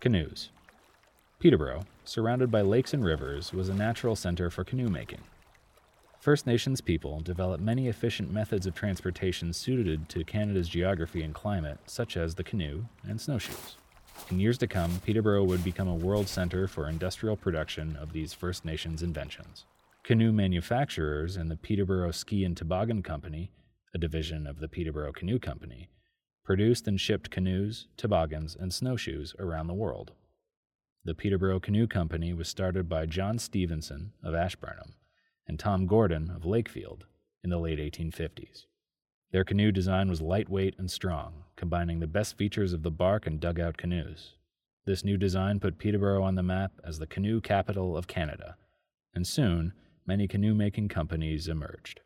Canoes. Peterborough, surrounded by lakes and rivers, was a natural center for canoe making. First Nations people developed many efficient methods of transportation suited to Canada's geography and climate, such as the canoe and snowshoes. In years to come, Peterborough would become a world center for industrial production of these First Nations inventions. Canoe manufacturers and the Peterborough Ski and Toboggan Company, a division of the Peterborough Canoe Company, produced and shipped canoes, toboggans, and snowshoes around the world. The Peterborough Canoe Company was started by John Stephenson of Ashburnham and Tom Gordon of Lakefield in the late 1850s. Their canoe design was lightweight and strong, combining the best features of the bark and dugout canoes. This new design put Peterborough on the map as the canoe capital of Canada, and soon many canoe making companies emerged.